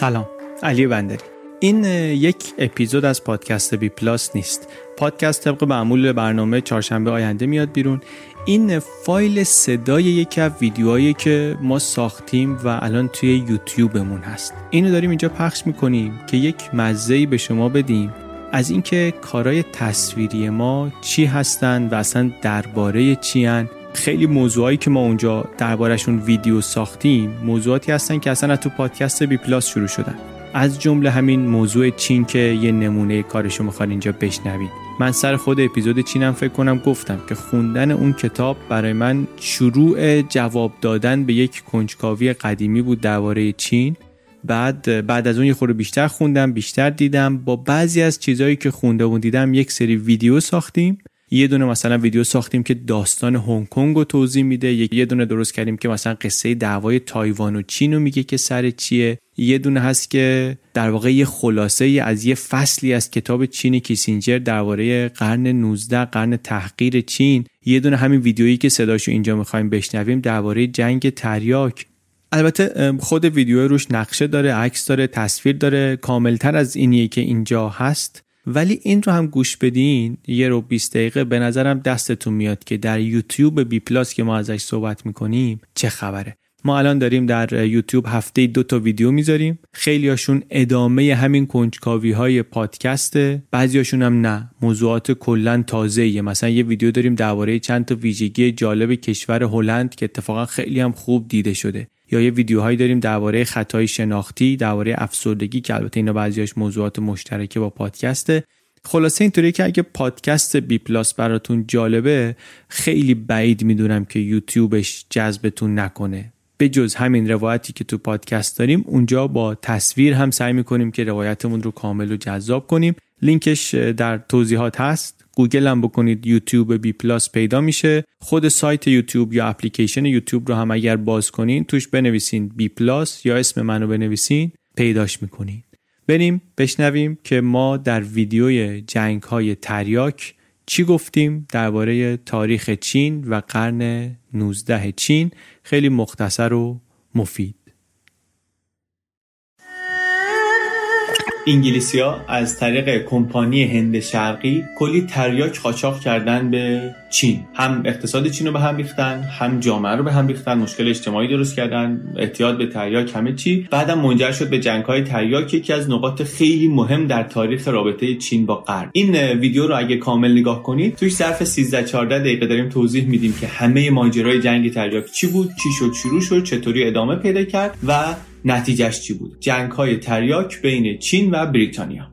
سلام. علی بندری. این یک اپیزود از پادکست بی پلاس نیست. پادکست طبق معمول برنامه چهارشنبه آینده میاد بیرون. این فایل صدای یکی از ویدیوهایی که ما ساختیم و الان توی یوتیوبمون هست. اینو داریم اینجا پخش می‌کنیم که یک مزهی به شما بدیم از اینکه کارهای تصویری ما چی هستن و اصلا درباره چی هن. خیلی موضوعایی که ما اونجا دربارشون ویدیو ساختیم موضوعاتی هستن که اصلا تو پادکست بی پلاس شروع شدن. از جمله همین موضوع چین که یه نمونه کارشو می‌خوان اینجا بشنوید. من سر خود اپیزود چینم فکر کنم گفتم که خوندن اون کتاب برای من شروع جواب دادن به یک کنجکاوی قدیمی بود درباره چین. بعد بعد از اون یه خورده بیشتر خوندم بیشتر دیدم. با بعضی از چیزهایی که خونده و دیدم یک سری ویدیو ساختیم. یه دونه مثلا ویدیو ساختیم که داستان هنگ کنگ رو توضیح میده. یه دونه درست کردیم که مثلا قصه دعوای تایوان و چین رو میگه که سر چیه. یه دونه هست که در واقع یه خلاصه از یه فصلی از کتاب چین کیسینجر درباره قرن 19 قرن تحقیر چین. یه دونه همین ویدیویی که صداشو اینجا می‌خوایم بشنویم درباره جنگ تریاک. البته خود ویدیو روش نقشه داره عکس داره تصویر داره. کاملتر از اینیه که اینجا هست. ولی این رو هم گوش بدین یه رو 20 دقیقه به نظرم دستتون میاد که در یوتیوب بی پلاس که ما ازش صحبت می‌کنیم چه خبره. ما الان داریم در یوتیوب هفته دو تا ویدیو می‌ذاریم. خیلی هاشون ادامه همین کنجکاوی های پادکسته بعضی هاشون هم نه موضوعات کلا تازه مثلا یه ویدیو داریم درباره چند تا ویژگی جالب کشور هلند که اتفاقا خیلی هم خوب دیده شده. یا یه ویدیوهایی داریم درباره خطای شناختی درباره افسردگی که البته اینا بعضیاش موضوعات مشترکه با پادکسته. خلاصه اینطوری که اگه پادکست بی پلاس براتون جالبه خیلی بعید می‌دونم که یوتیوبش جذبتون نکنه. به جز همین روایتی که تو پادکست داریم اونجا با تصویر هم سعی می‌کنیم که روایتمون رو کامل و جذاب کنیم. لینکش در توضیحات هست. گوگل هم بکنید یوتیوب بی پلاس پیدا میشه. خود سایت یوتیوب یا اپلیکیشن یوتیوب رو هم اگر باز کنین توش بنویسین بی پلاس یا اسم منو بنویسین پیداش می‌کنین. بریم بشنویم که ما در ویدیوی جنگ های تریاک چی گفتیم درباره تاریخ چین و قرن 19 چین. خیلی مختصر و مفید. انگلیسیا از طریق کمپانی هند شرقی کلی تریاک قاچاق کردن به چین. هم اقتصاد چین رو به هم ریختن هم جامعه رو به هم ریختن مشکل اجتماعی درست کردن اعتیاد به تریاک همه چی. بعدم منجر شد به جنگ های تریاک یکی از نقاط خیلی مهم در تاریخ رابطه چین با غرب. این ویدیو رو اگه کامل نگاه کنید توش ظرف 13 14 دقیقه داریم توضیح میدیم که همه ماجرای جنگ تریاک چی بود چی شد شروع شد چطوری ادامه پیدا کرد و نتیجهش چی بود؟ جنگ های تریاک بین چین و بریتانیا.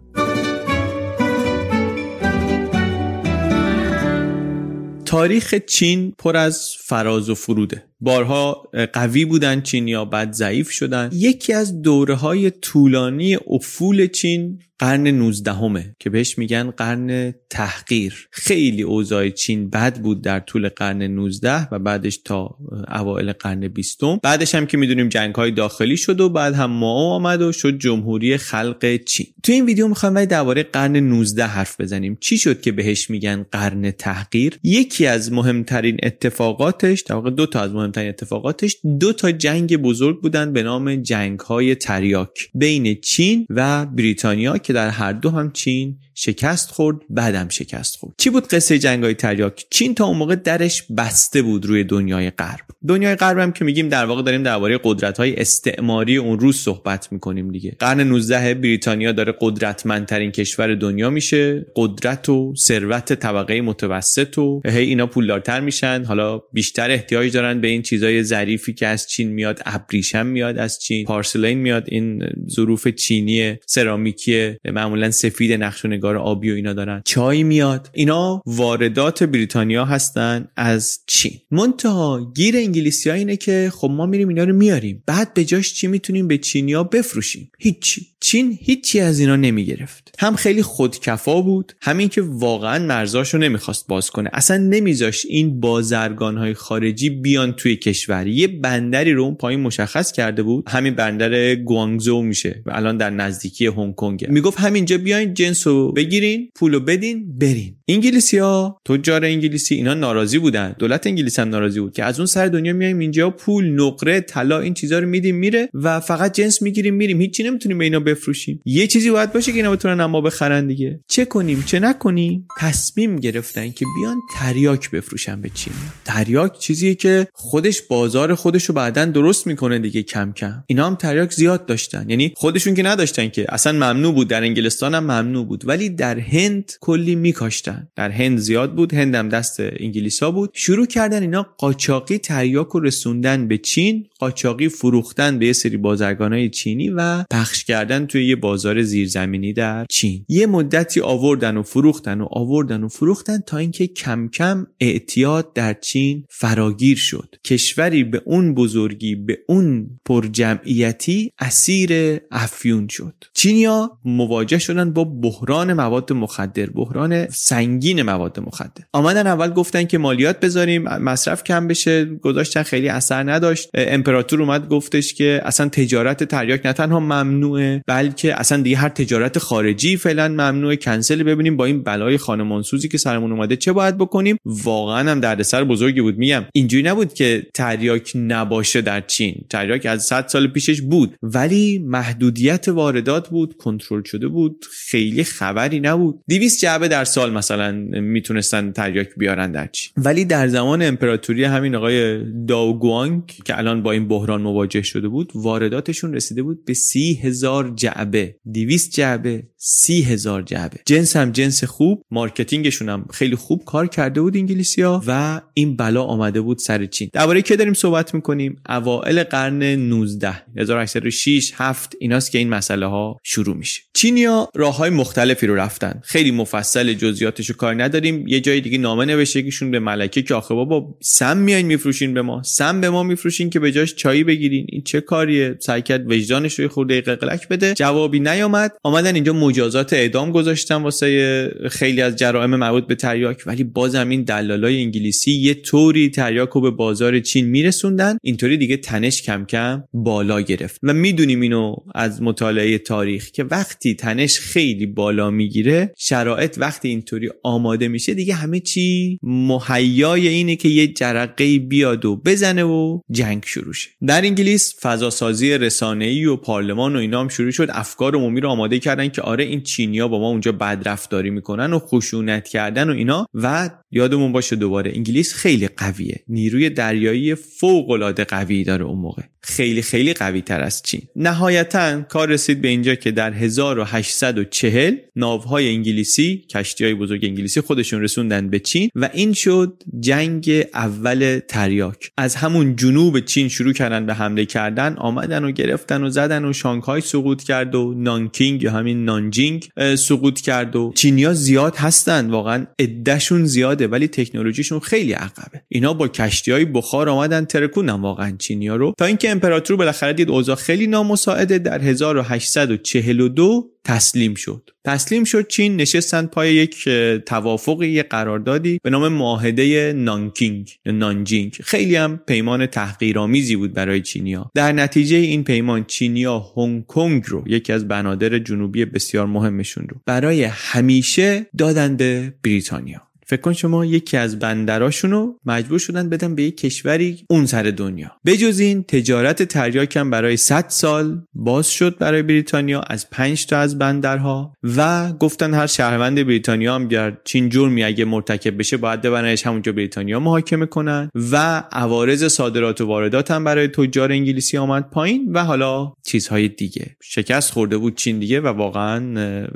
تاریخ چین پر از فراز و فروده. بارها قوی بودن چینیا بعد ضعیف شدن. یکی از دوره های طولانی افول چین قرن 19 همه که بهش میگن قرن تحقیر. خیلی اوضاع چین بد بود در طول قرن 19 و بعدش تا اوایل قرن 20 بعدش هم که می‌دونیم جنگ های داخلی شد و بعد هم ماو آمد و شد جمهوری خلق چین. تو این ویدیو می‌خوام درباره قرن 19 حرف بزنیم. چی شد که بهش میگن قرن تحقیر؟ یکی از مهمترین اتفاقاتش در واقع دو تا از مهمترین اتفاقاتش دو تا جنگ بزرگ بودن به نام جنگ های تریاک بین چین و بریتانیا که در هر دو هم چین شکست خورد بعدم شکست خورد. چی بود قصه جنگ های تریاک؟ چین تا اون موقع درش بسته بود روی دنیای غرب. دنیای غرب هم که میگیم در واقع داریم درباره قدرت های استعماری اون روز صحبت می‌کنیم دیگه. قرن 19 بریتانیا داره قدرتمندترین کشور دنیا میشه. قدرت و ثروت طبقه متوسط و هی اینا پولدارتر میشن. حالا بیشتر احتیاج دارن به این چیزای ظریفی که از چین میاد ابریشم میاد از چین. پارسلین میاد این ظروف چینی سرامیکی معمولا سفید نقش نگار آبی و اینا دارن. چای میاد. اینا واردات بریتانیا هستن از چین. منتها گیر انگلیسی ها اینه که خب ما میریم اینا رو میاریم. بعد به جاش چی می‌تونیم؟ به چینیا بفروشیم. هیچی. چین هیچی از اینا نمی‌گرفت. هم خیلی خودکفا بود همین که واقعا مرزاشو نمی‌خواست باز کنه. اصلا نمیذاش این بازرگان های خارجی بیان توی کشور. یه بندری رو اون پایین مشخص کرده بود. همین بندر گوانگزو میشه و الان در نزدیکی هنگ کنگ می‌گفت همینجا بیاین جنس رو بگیرین پولو بدین برین. انگلیسی ها تجار انگلیسی اینا ناراضی بودن. دولت انگلیس هم ناراضی بود که از اون سر دنیا میایم اینجا پول نقره طلا این چیزا رو میدیم میره و فقط جنس می‌گیریم میریم. هیچی نمی‌تونیم به اینا بفروشیم. یه چیزی باید باشه که اینا بتونن اما بخرن دیگه. چه کنیم چه نکنیم؟ تصمیم گرفتن که بیان تریاک بفروشن به چین. تریاک چیزیه که خودش بازار خودش رو بعدا درست می‌کنه دیگه کم کم. اینا هم تریاک زیاد داشتن. یعنی خودشون که نداشتن که. اصلا ممنوع بود در انگلستان هم ممنوع بود. ولی در هند کلی میکاشتن. در هند زیاد بود هند هم دست انگلیسا بود. شروع کردن اینا قاچاقی تریاک رو رسوندن به چین قاچاقی فروختن به یه سری بازرگانای چینی و پخش کردن توی یه بازار زیرزمینی در چین. یه مدتی آوردن و فروختن و آوردن و فروختن تا اینکه کم کم اعتیاد در چین فراگیر شد. کشوری به اون بزرگی به اون پرجمعیتی اسیر افیون شد. چینیا مواجه شدن با بحران مواد مخدر بحران سنگین مواد مخدر. آمدن اول گفتن که مالیات بذاریم مصرف کم بشه. گذاشتن خیلی اثر نداشت. امپراتور اومد گفتش که اصلا تجارت تریاک نه تنها ممنوعه بلکه اصلا دیگه هر تجارت خارجی فعلا ممنوعه. کنسل ببینیم با این بلای خانمانسوزی که سرمون اومده چه باید بکنیم. واقعا هم دردسر بزرگی بود. میگم اینجوری نبود که تریاک نباشه در چین. تریاک از 100 سال پیشش بود. ولی محدودیت واردات بود کنترل شده بود. خیلی خبری نبود. 200 جعبه در سال مثلا می‌تونستن تریاک بیارن در چین. ولی در زمان امپراتوری همین آقای داوگوانگ که الان با این بحران مواجه شده بود وارداتشون رسیده بود به سی هزار جعبه. 200 جعبه سی هزار جعبه. جنس هم جنس خوب. marketing شون هم خیلی خوب کار کرده بود انگلیسیا و این بلا آمده بود سر چین. درباره کی داریم صحبت می‌کنیم؟ اوائل قرن 19 1806 7 ایناست که این مسئله ها شروع میشه. چینیا راه های مختلفی رو رفتن. خیلی مفصل جزئیاتش رو کار نداریم. یه جای دیگه نامه نوشته کهشون به ملکه که آخه بابا سم میاین میفروشین به ما. سم به ما میفروشین که به جاش چایی بگیرین. این چه کاریه؟ سعی کرد وجدانش رو خورده قلقلک بده. جوابی نیامد. آمدن اینجا مجازات اعدام گذاشتن واسه خیلی از جرائم مربوط به تریاک. ولی بازم این دلالای انگلیسی یه طوری تریاک رو به بازار چین میرسوندن. اینطوری دیگه تنش کم کم بالا گرفت. و می‌دونیم اینو از مطالعه تاریخ که وقتی تنش خیلی بالا می‌گیره شرایط وقتی اینطوری آماده میشه دیگه همه چی مهیای اینه که یه جرقه بیاد و بزنه و جنگ شروع شه. در انگلیس فضاسازی رسانه‌ای و پارلمان و اینا هم شروع شد افکار عمومی رو آماده کردن که آره این چینیا با ما اونجا بدرفتاری می‌کنن و خشونت کردن و اینا و یادمون باشه دوباره انگلیس خیلی قویه. نیروی دریایی فوق العاده قوی داره اون موقع. خیلی خیلی قوی تر از چین. نهایتا کار رسید به اینجا که در 1840 ناوهای انگلیسی کشتی های بزرگ انگلیسی خودشون رسوندن به چین و این شد جنگ اول تریاک. از همون جنوب چین شروع کردن به حمله کردن آمدن و گرفتن و زدن و شانگهای سقوط کرد و نانکینگ یا همین نانجینگ سقوط کرد و چینیا زیاد هستن. واقعا عدهشون زیاده. زیاده ولی تکنولوژیشون خیلی عقبه. اینا با کشتی های بخار آمدن ترکوندن واقعا چینیا رو. تا اینکه امپراتور بالاخره دید اوضاع خیلی نامساعده در 1842 تسلیم شد. تسلیم شد چین نشستن پای یک توافق یک قراردادی به نام معاهده نانکینگ نانجینگ. خیلی هم پیمان تحقیرآمیزی بود برای چینیا. در نتیجه این پیمان چینیا هنگ کنگ رو یکی از بنادر جنوبی بسیار مهمشون رو برای همیشه دادن به بریتانیا. فکر کن شما یکی از بندراشون رو مجبور شدن بدن به یک کشوری اون سر دنیا. بجز این تجارت تریاک هم برای 100 سال باز شد برای بریتانیا از 5 تا از بندرها و گفتن هر شهروند بریتانیا هم گر چین جرمی اگه مرتکب بشه باید ببرنش همونجا بریتانیا محاکمه کنن و عوارض صادرات و واردات هم برای تجار انگلیسی آمد پایین و حالا چیزهای دیگه. شکست خورده بود چین دیگه و واقعا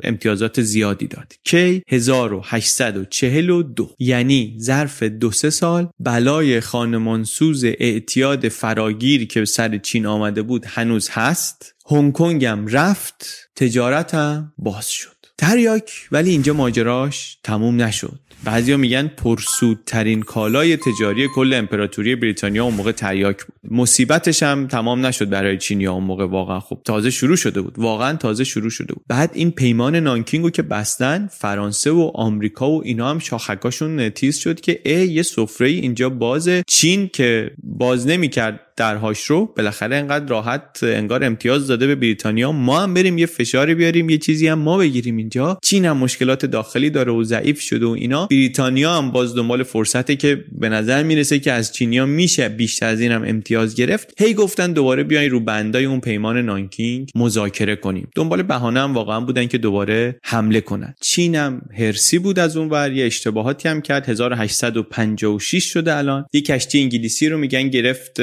امتیازات زیادی داد. کی؟ 1840 دو. یعنی ظرف دو سه سال بلای خانمانسوز اعتیاد فراگیر که سر چین آمده بود هنوز هست هنگ کنگ هم رفت تجارتم باز شد. تریاک ولی اینجا ماجراش تموم نشد. بعضیا میگن پرسودترین کالای تجاری کل امپراتوری بریتانیا اون موقع تریاک بود. مصیبتش هم تمام نشد برای چینیا اون موقع واقعا. خب تازه شروع شده بود. واقعا تازه شروع شده بود. بعد این پیمان نانکینگ رو که بستن فرانسه و آمریکا و اینا هم شاخکاشون تیز شد که ای یه سفره اینجا بازه چین که باز نمی‌کرد درهاش رو بالاخره انقدر راحت انگار امتیاز داده به بریتانیا. ما هم بریم یه فشاری بیاریم یه چیزی هم ما بگیریم اینجا. چین هم مشکلات داخلی داره و ضعیف شده و اینا. بریتانیا هم باز دنبال فرصته که به نظر می‌رسه که از چینیا میشه بیشتر از این هم امتیاز گرفت. هی گفتن دوباره بیاین رو بندای اون پیمان نانکینگ مذاکره کنیم. دنبال بهانه هم واقعا بودن که دوباره حمله کنن. چین هم هرسی بود از اون ور یه اشتباهاتی هم کرد. 1856 شده الان. یه کشتی انگلیسی رو میگن گرفت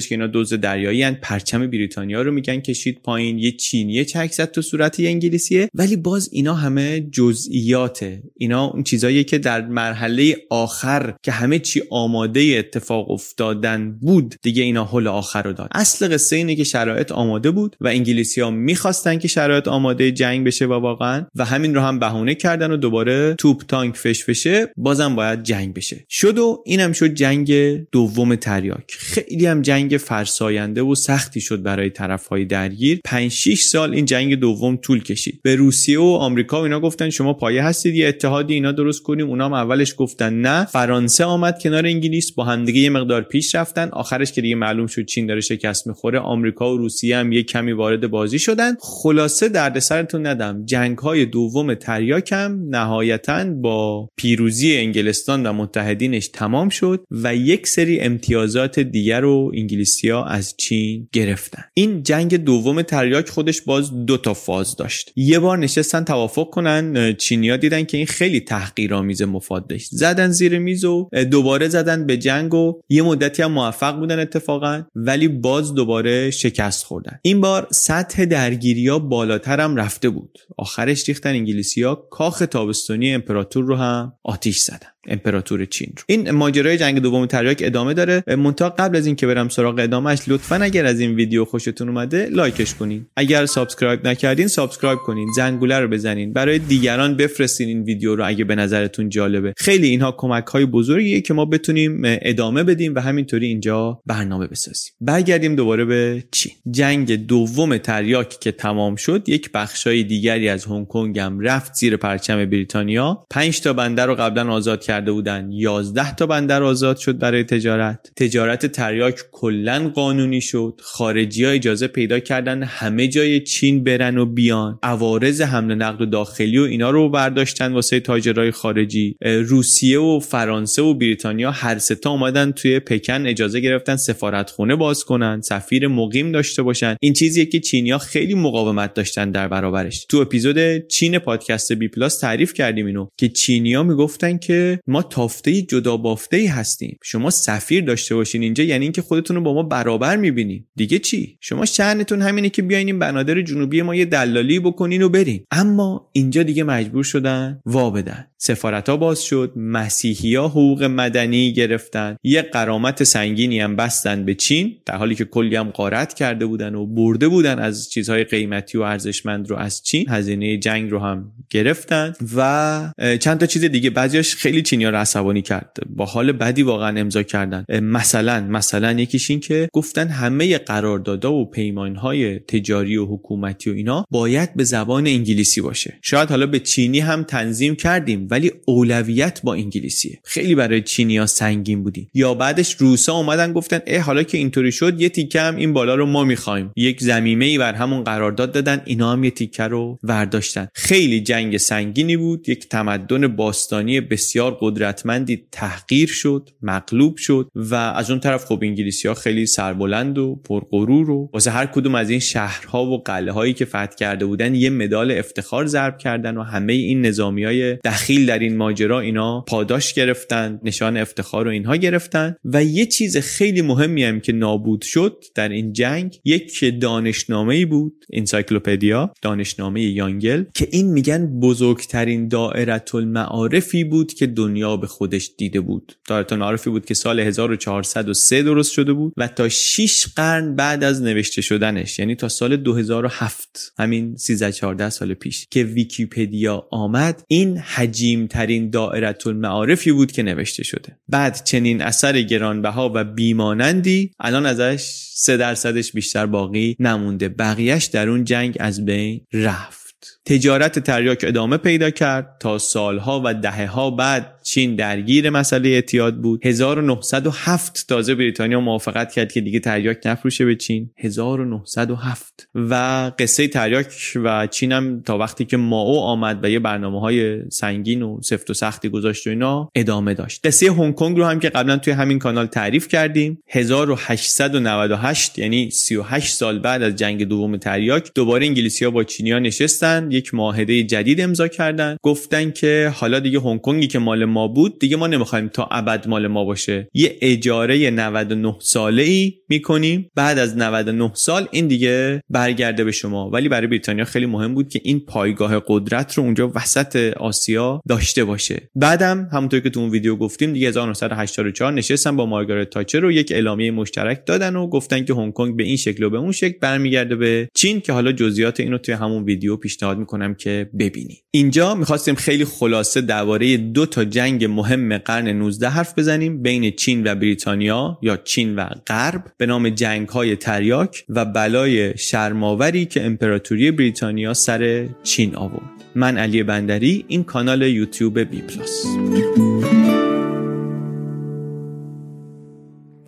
گفتش که اینا دوز دریایی هن. پرچم بریتانیا رو میگن کشید پایین یه چینی چک زد تو صورت یه انگلیسیه. ولی باز اینا همه جزئیاته. اینا اون چیزاییه که در مرحله آخر که همه چی آماده اتفاق افتادن بود دیگه اینا حل آخر رو داد. اصل قصه اینه که شرایط آماده بود و انگلیسی ها می‌خواستن که شرایط آماده جنگ بشه و واقعا و همین رو هم بهونه کردن و دوباره توپ تانک فش بشه بازم باید جنگ بشه. شد و اینم شد جنگ دوم تریاک. خیلی هم جنگ فرساینده و سختی شد برای طرفهای درگیر. 5 6 سال این جنگ دوم طول کشید. به روسیه و آمریکا و اینا گفتن شما پایه هستید یه اتحادی اینا درست کنیم. اونا هم اولش گفتن نه. فرانسه آمد کنار انگلیس با همدیگه یه مقدار پیش رفتن. آخرش که دیگه معلوم شد چین داره شکست می‌خوره آمریکا و روسیه هم یه کمی وارد بازی شدن. خلاصه دردسرتون ندم. جنگ های دوم تریاک هم نهایتا با پیروزی انگلستان و متحدینش تمام شد و یک سری امتیازات دیگر رو انگلیسیا از چین گرفتن. این جنگ دوم تریاک خودش باز دو تا فاز داشت. یه بار نشستن توافق کنن چینیا دیدن که این خیلی تحقیرآمیز مفاد داشت. زدن زیر میز و دوباره زدن به جنگ و یه مدتی هم موفق بودن اتفاقا ولی باز دوباره شکست خوردن. این بار سطح درگیری ها بالاتر هم رفته بود. آخرش ریختن انگلیسی ها کاخ تابستانی امپراتور رو هم آتیش زدن. امپراتور چین رو. این ماجرای جنگ دوم تریاک ادامه داره. منتها قبل از اینکه برم سراغ ادامهش لطفا اگر از این ویدیو خوشتون اومده like ش کنین. اگر subscribe نکردین subscribe کنین. زنگوله رو بزنین. برای دیگران بفرستین این ویدیو رو اگه به نظرتون جالبه. خیلی اینها کمک های بزرگیه که ما بتونیم ادامه بدیم و همینطوری اینجا برنامه بسازیم. برگردیم دوباره به چین. جنگ دوم تریاک که تمام شد یک بخشای دیگری از هنگ کنگ هم رفت زیر پرچم بریتانیا. 5 تا بندر رو قبلا آزاد کرده بودن. 11 تا بندر آزاد شد برای تجارت. تجارت تریاک کلا قانونی شد. خارجی ها اجازه پیدا کردن همه جای چین برن و بیان. عوارض حمل نقل و داخلی و اینا رو برداشتن واسه تاجرای خارجی. روسیه و فرانسه و بریتانیا هر ستا اومدن توی پکن اجازه گرفتن سفارتخونه باز کنن سفیر مقیم داشته باشن. این چیزیه که چینیا خیلی مقاومت داشتن در برابرش. تو اپیزود چین پادکست بی پلاس تعریف کردیم اینو که چینیا می‌گفتن که ما تافته جدا بافته ای هستیم. شما سفیر داشته باشین اینجا یعنی اینکه خودتون رو با ما برابر می‌بینین. دیگه چی؟ شما شأنتون همینه که بیاین این بنادر جنوبی ما یه دلالی بکنین و برین. اما اینجا دیگه مجبور شدن وا بدن. سفارت ها باز شد مسیحی ها حقوق مدنی گرفتن. یه قرامت سنگینی هم بستن به چین در حالی که کلی هم قارت کرده بودن و برده بودن از چیزهای قیمتی و ارزشمند رو از چین. هزینه جنگ رو هم گرفتن و چند تا چیز دیگه. بعضیاش خیلی چینیا رو عصبانی کرد. با حال بدی واقعا امضا کردن. مثلا مثلا یکیش این که گفتن همه قراردادها و پیمانهای تجاری و حکومتی و اینا باید به زبان انگلیسی باشه. شاید حالا به چینی هم تنظیم کردیم ولی اولویت با انگلیسیه. خیلی برای چینیا سنگین بودیم. یا بعدش روسا اومدن گفتن اه حالا که اینطوری شد یه تیکه هم این بالا رو ما می‌خوایم. یک زمینه ای بر همون قرارداد دادن اینا هم یه تیکه رو ورداشتن. خیلی جنگ سنگینی بود یک تمدن باستانی بسیار قدرتمندی تحقیر شد مغلوب شد و از اون طرف خب انگلیسی ها خیلی سربلند و پرغرور و واسه هر کدوم از این شهرها و قلعه هایی که فتح کرده بودن یه مدال افتخار ضرب کردن و همه این نظامی های دخیل در این ماجرا اینا پاداش گرفتن نشان افتخار و اینها گرفتن و یه چیز خیلی مهمی هم که نابود شد در این جنگ یک دانشنامه ای بود encyclopedia دانشنامه یانگل که این میگن بزرگترین دائره المعارفی بود که به خودش دیده بود. دائره المعارفی بود که سال 1403 درست شده بود و تا 6 قرن بعد از نوشته شدنش یعنی تا سال 2007 همین 13 14 سال پیش که ویکیپدیا آمد این حجیم ترین دائره المعارفی بود که نوشته شده. بعد چنین اثر گرانبها و بیمانندی الان ازش سه درصدش بیشتر باقی نمونده. بقیهش در اون جنگ از بین رفت. تجارت تریاک ادامه پیدا کرد تا سالها و دهه ها بعد چین درگیر مسئله اعتیاد بود. 1907 تازه بریتانیا موافقت کرد که دیگه تریاک نفروشه به چین. 1907 و قصه تریاک و چین هم تا وقتی که ماو آمد و یه برنامه های سنگین و سفت و سختی گذاشت و اینا ادامه داشت. قصه هنگ کنگ رو هم که قبلا توی همین کانال تعریف کردیم. 1898 یعنی 38 سال بعد از جنگ دوم تریاک دوباره انگلیسی ها با چینیا نشستن یک معاهده جدید امضا کردن. گفتن که حالا دیگه هنگ کنگی که مال ما بود دیگه ما نمی‌خوایم تا ابد مال ما باشه. یه اجاره 99 ساله ای می‌کنیم. بعد از 99 سال این دیگه برگرده به شما. ولی برای بریتانیا خیلی مهم بود که این پایگاه قدرت رو اونجا وسط آسیا داشته باشه. بعدم همونطور که تو اون ویدیو گفتیم دیگه 1984 نشستن با مارگارت تاچر رو یک اعلامیه مشترک دادن و گفتن که هنگ کنگ به این شکل و به اون شکل برمیگرده به چین که حالا جزئیات اینو توی همون ویدیو پیشنهاد می‌کنم که ببینی. اینجا می‌خواستیم خیلی خلاصه درباره دو تا جنگ مهم قرن 19 حرف بزنیم بین چین و بریتانیا یا چین و غرب به نام جنگ های تریاک و بلای شرماوری که امپراتوری بریتانیا سر چین آورد. من علی بندری این کانال یوتیوب بی پلاس.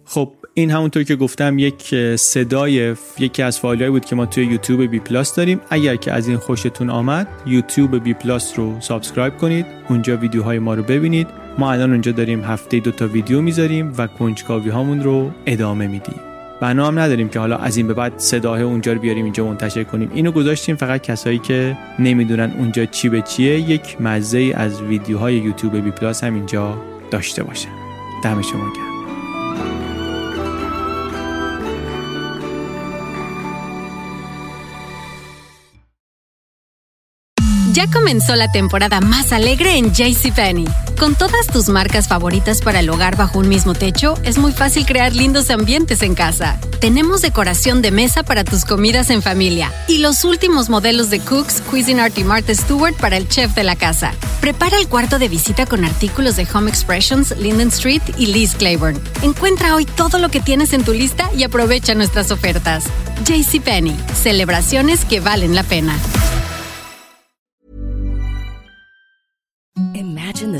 خب این همونطور که گفتم یک صدای یکی از فایلایی بود که ما توی یوتیوب بی پلاس داریم. اگر که از این خوشتون آمد یوتیوب بی پلاس رو subscribe کنید اونجا ویدیوهای ما رو ببینید. ما الان اونجا داریم هفته دو تا ویدیو می‌ذاریم و کنجکاوی هامون رو ادامه میدیم. بنا هم نداریم که حالا از این به بعد صداه اونجا رو بیاریم اینجا منتشر کنیم. اینو گذاشتیم فقط کسایی که نمی‌دونن اونجا چی به چیه یک مزه از ویدیوهای یوتیوب بی پلاس هم اینجا داشته باشن دم گرم. Ya comenzó la temporada más alegre en JCPenney. Con todas tus marcas favoritas para el hogar bajo un mismo techo, es muy fácil crear lindos ambientes en casa. Tenemos decoración de mesa para tus comidas en familia y los últimos modelos de Cooks, Cuisinart y Martha Stewart para el chef de la casa. Prepara el cuarto de visita con artículos de Home Expressions, Linden Street y Liz Claiborne. Encuentra hoy todo lo que tienes en tu lista y aprovecha nuestras ofertas. JCPenney, celebraciones que valen la pena.